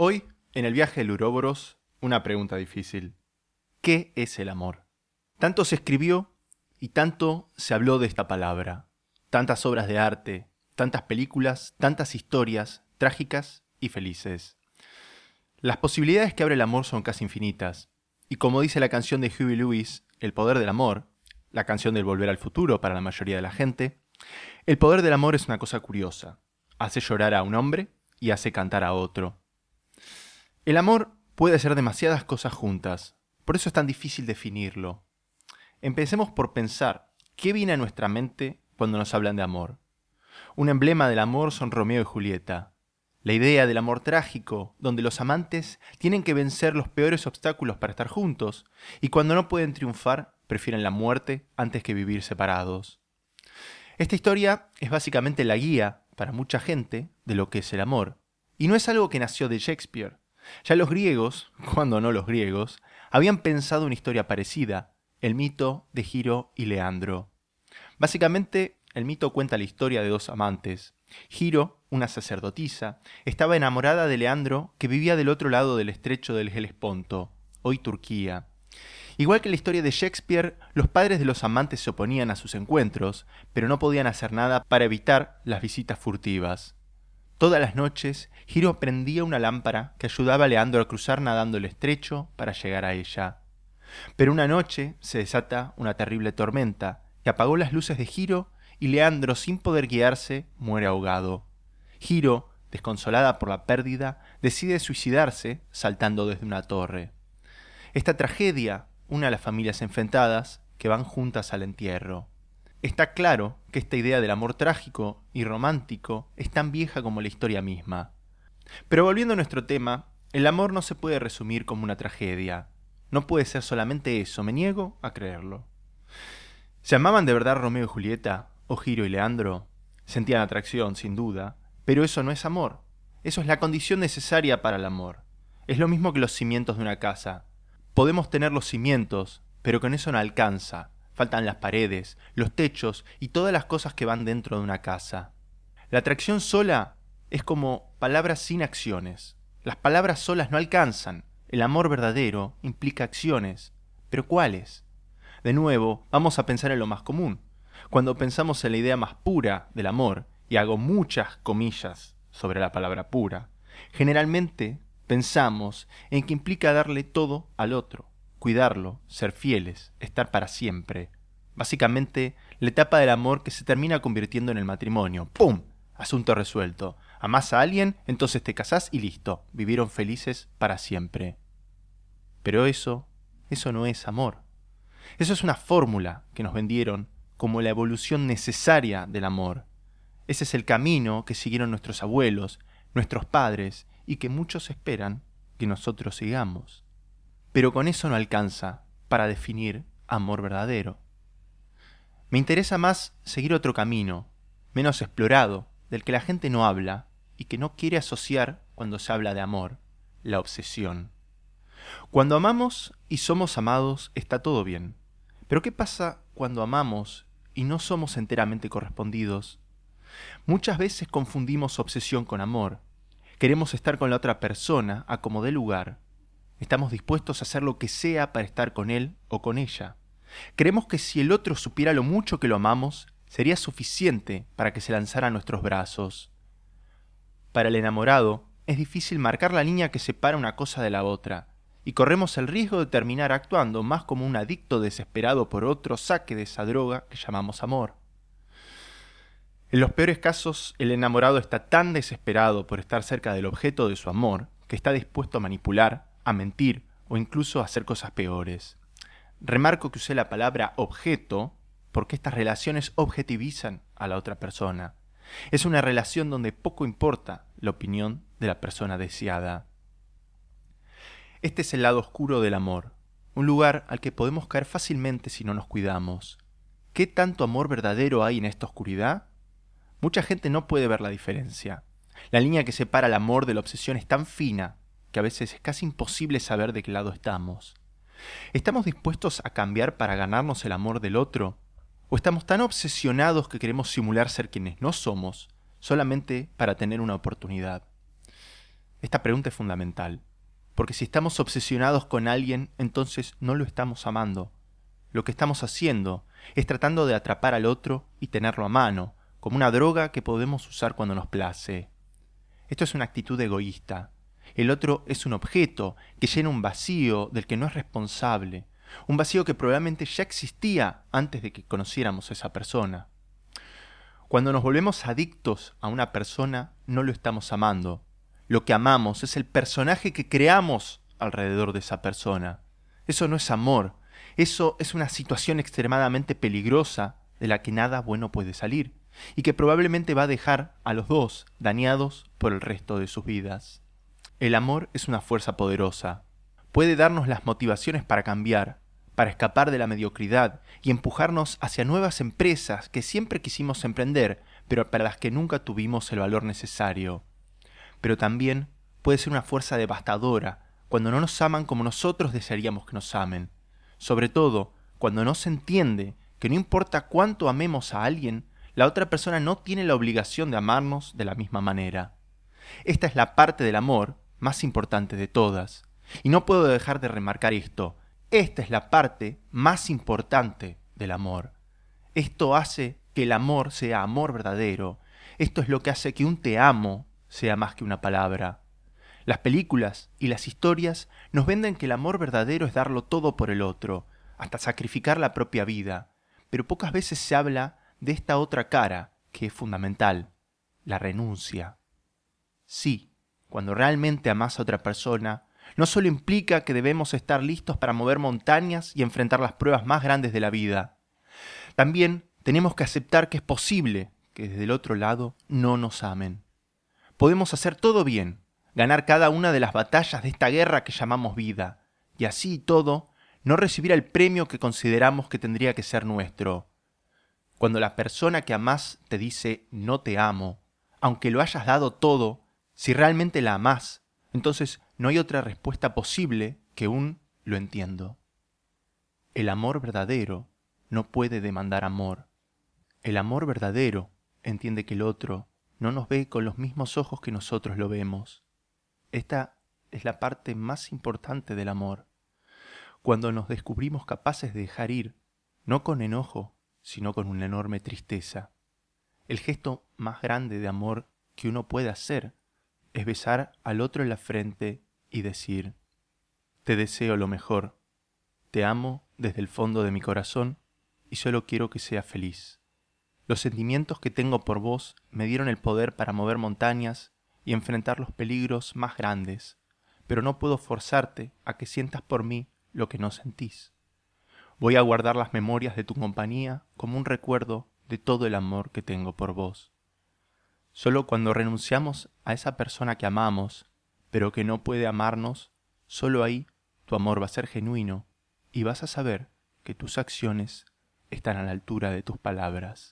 Hoy, en el viaje del Uroboros, una pregunta difícil. ¿Qué es el amor? Tanto se escribió y tanto se habló de esta palabra. Tantas obras de arte, tantas películas, tantas historias, trágicas y felices. Las posibilidades que abre el amor son casi infinitas. Y como dice la canción de Huey Lewis, El poder del amor, la canción del volver al futuro para la mayoría de la gente, el poder del amor es una cosa curiosa. Hace llorar a un hombre y hace cantar a otro. El amor puede ser demasiadas cosas juntas, por eso es tan difícil definirlo. Empecemos por pensar qué viene a nuestra mente cuando nos hablan de amor. Un emblema del amor son Romeo y Julieta. La idea del amor trágico, donde los amantes tienen que vencer los peores obstáculos para estar juntos, y cuando no pueden triunfar, prefieren la muerte antes que vivir separados. Esta historia es básicamente la guía, para mucha gente, de lo que es el amor, y no es algo que nació de Shakespeare. Ya los griegos, cuando no los griegos, habían pensado una historia parecida, el mito de Giro y Leandro. Básicamente, el mito cuenta la historia de dos amantes. Giro, una sacerdotisa, estaba enamorada de Leandro, que vivía del otro lado del estrecho del Helesponto, hoy Turquía. Igual que la historia de Shakespeare, los padres de los amantes se oponían a sus encuentros, pero no podían hacer nada para evitar las visitas furtivas. Todas las noches, Giro prendía una lámpara que ayudaba a Leandro a cruzar nadando el estrecho para llegar a ella. Pero una noche se desata una terrible tormenta que apagó las luces de Giro y Leandro, sin poder guiarse, muere ahogado. Giro, desconsolada por la pérdida, decide suicidarse saltando desde una torre. Esta tragedia une a las familias enfrentadas que van juntas al entierro. Está claro que esta idea del amor trágico y romántico es tan vieja como la historia misma. Pero volviendo a nuestro tema, el amor no se puede resumir como una tragedia. No puede ser solamente eso, me niego a creerlo. ¿Se amaban de verdad Romeo y Julieta, o Giro y Leandro? Sentían atracción, sin duda, pero eso no es amor. Eso es la condición necesaria para el amor. Es lo mismo que los cimientos de una casa. Podemos tener los cimientos, pero con eso no alcanza. Faltan las paredes, los techos y todas las cosas que van dentro de una casa. La atracción sola es como palabras sin acciones. Las palabras solas no alcanzan. El amor verdadero implica acciones. ¿Pero cuáles? De nuevo, vamos a pensar en lo más común. Cuando pensamos en la idea más pura del amor, y hago muchas comillas sobre la palabra pura, generalmente pensamos en que implica darle todo al otro, cuidarlo, ser fieles, estar para siempre. Básicamente, la etapa del amor que se termina convirtiendo en el matrimonio. ¡Pum! Asunto resuelto. Amás a alguien, entonces te casás y listo. Vivieron felices para siempre. Pero eso, eso no es amor. Eso es una fórmula que nos vendieron como la evolución necesaria del amor. Ese es el camino que siguieron nuestros abuelos, nuestros padres y que muchos esperan que nosotros sigamos. Pero con eso no alcanza para definir amor verdadero. Me interesa más seguir otro camino, menos explorado, del que la gente no habla y que no quiere asociar cuando se habla de amor, la obsesión. Cuando amamos y somos amados está todo bien. Pero ¿qué pasa cuando amamos y no somos enteramente correspondidos? Muchas veces confundimos obsesión con amor Queremos estar con la otra persona a como dé lugar. Estamos dispuestos a hacer lo que sea para estar con él o con ella. Creemos que si el otro supiera lo mucho que lo amamos, sería suficiente para que se lanzara a nuestros brazos. Para el enamorado, es difícil marcar la línea que separa una cosa de la otra, y corremos el riesgo de terminar actuando más como un adicto desesperado por otro saque de esa droga que llamamos amor. En los peores casos, el enamorado está tan desesperado por estar cerca del objeto de su amor que está dispuesto a manipular, a mentir o incluso a hacer cosas peores. Remarco que usé la palabra objeto porque estas relaciones objetivizan a la otra persona. Es una relación donde poco importa la opinión de la persona deseada. Este es el lado oscuro del amor, un lugar al que podemos caer fácilmente si no nos cuidamos. ¿Qué tanto amor verdadero hay en esta oscuridad? Mucha gente no puede ver la diferencia. La línea que separa el amor de la obsesión es tan fina que a veces es casi imposible saber de qué lado estamos. ¿Estamos dispuestos a cambiar para ganarnos el amor del otro? ¿O estamos tan obsesionados que queremos simular ser quienes no somos solamente para tener una oportunidad? Esta pregunta es fundamental, porque si estamos obsesionados con alguien, entonces no lo estamos amando. Lo que estamos haciendo es tratando de atrapar al otro y tenerlo a mano, como una droga que podemos usar cuando nos place. Esto es una actitud egoísta. El otro es un objeto que llena un vacío del que no es responsable, un vacío que probablemente ya existía antes de que conociéramos a esa persona. Cuando nos volvemos adictos a una persona, no lo estamos amando. Lo que amamos es el personaje que creamos alrededor de esa persona. Eso no es amor, eso es una situación extremadamente peligrosa de la que nada bueno puede salir y que probablemente va a dejar a los dos dañados por el resto de sus vidas. El amor es una fuerza poderosa. Puede darnos las motivaciones para cambiar, para escapar de la mediocridad y empujarnos hacia nuevas empresas que siempre quisimos emprender, pero para las que nunca tuvimos el valor necesario. Pero también puede ser una fuerza devastadora cuando no nos aman como nosotros desearíamos que nos amen. Sobre todo cuando no se entiende que no importa cuánto amemos a alguien, la otra persona no tiene la obligación de amarnos de la misma manera. Esta es la parte del amor más importante de todas. Y no puedo dejar de remarcar esto. Esta es la parte más importante del amor. Esto hace que el amor sea amor verdadero. Esto es lo que hace que un te amo sea más que una palabra. Las películas y las historias nos venden que el amor verdadero es darlo todo por el otro, hasta sacrificar la propia vida, pero pocas veces se habla de esta otra cara que es fundamental, la renuncia. Sí, cuando realmente amas a otra persona, no solo implica que debemos estar listos para mover montañas y enfrentar las pruebas más grandes de la vida, también tenemos que aceptar que es posible que desde el otro lado no nos amen. Podemos hacer todo bien, ganar cada una de las batallas de esta guerra que llamamos vida, y así y todo, no recibir el premio que consideramos que tendría que ser nuestro, cuando la persona que amás te dice no te amo, aunque lo hayas dado todo, si realmente la amás, entonces no hay otra respuesta posible que un lo entiendo. El amor verdadero no puede demandar amor. El amor verdadero entiende que el otro no nos ve con los mismos ojos que nosotros lo vemos. Esta es la parte más importante del amor. Cuando nos descubrimos capaces de dejar ir, no con enojo, sino con una enorme tristeza. El gesto más grande de amor que uno puede hacer es besar al otro en la frente y decir, te deseo lo mejor, te amo desde el fondo de mi corazón y solo quiero que seas feliz. Los sentimientos que tengo por vos me dieron el poder para mover montañas y enfrentar los peligros más grandes, pero no puedo forzarte a que sientas por mí lo que no sentís. Voy a guardar las memorias de tu compañía como un recuerdo de todo el amor que tengo por vos. Solo cuando renunciamos a esa persona que amamos, pero que no puede amarnos, solo ahí tu amor va a ser genuino y vas a saber que tus acciones están a la altura de tus palabras.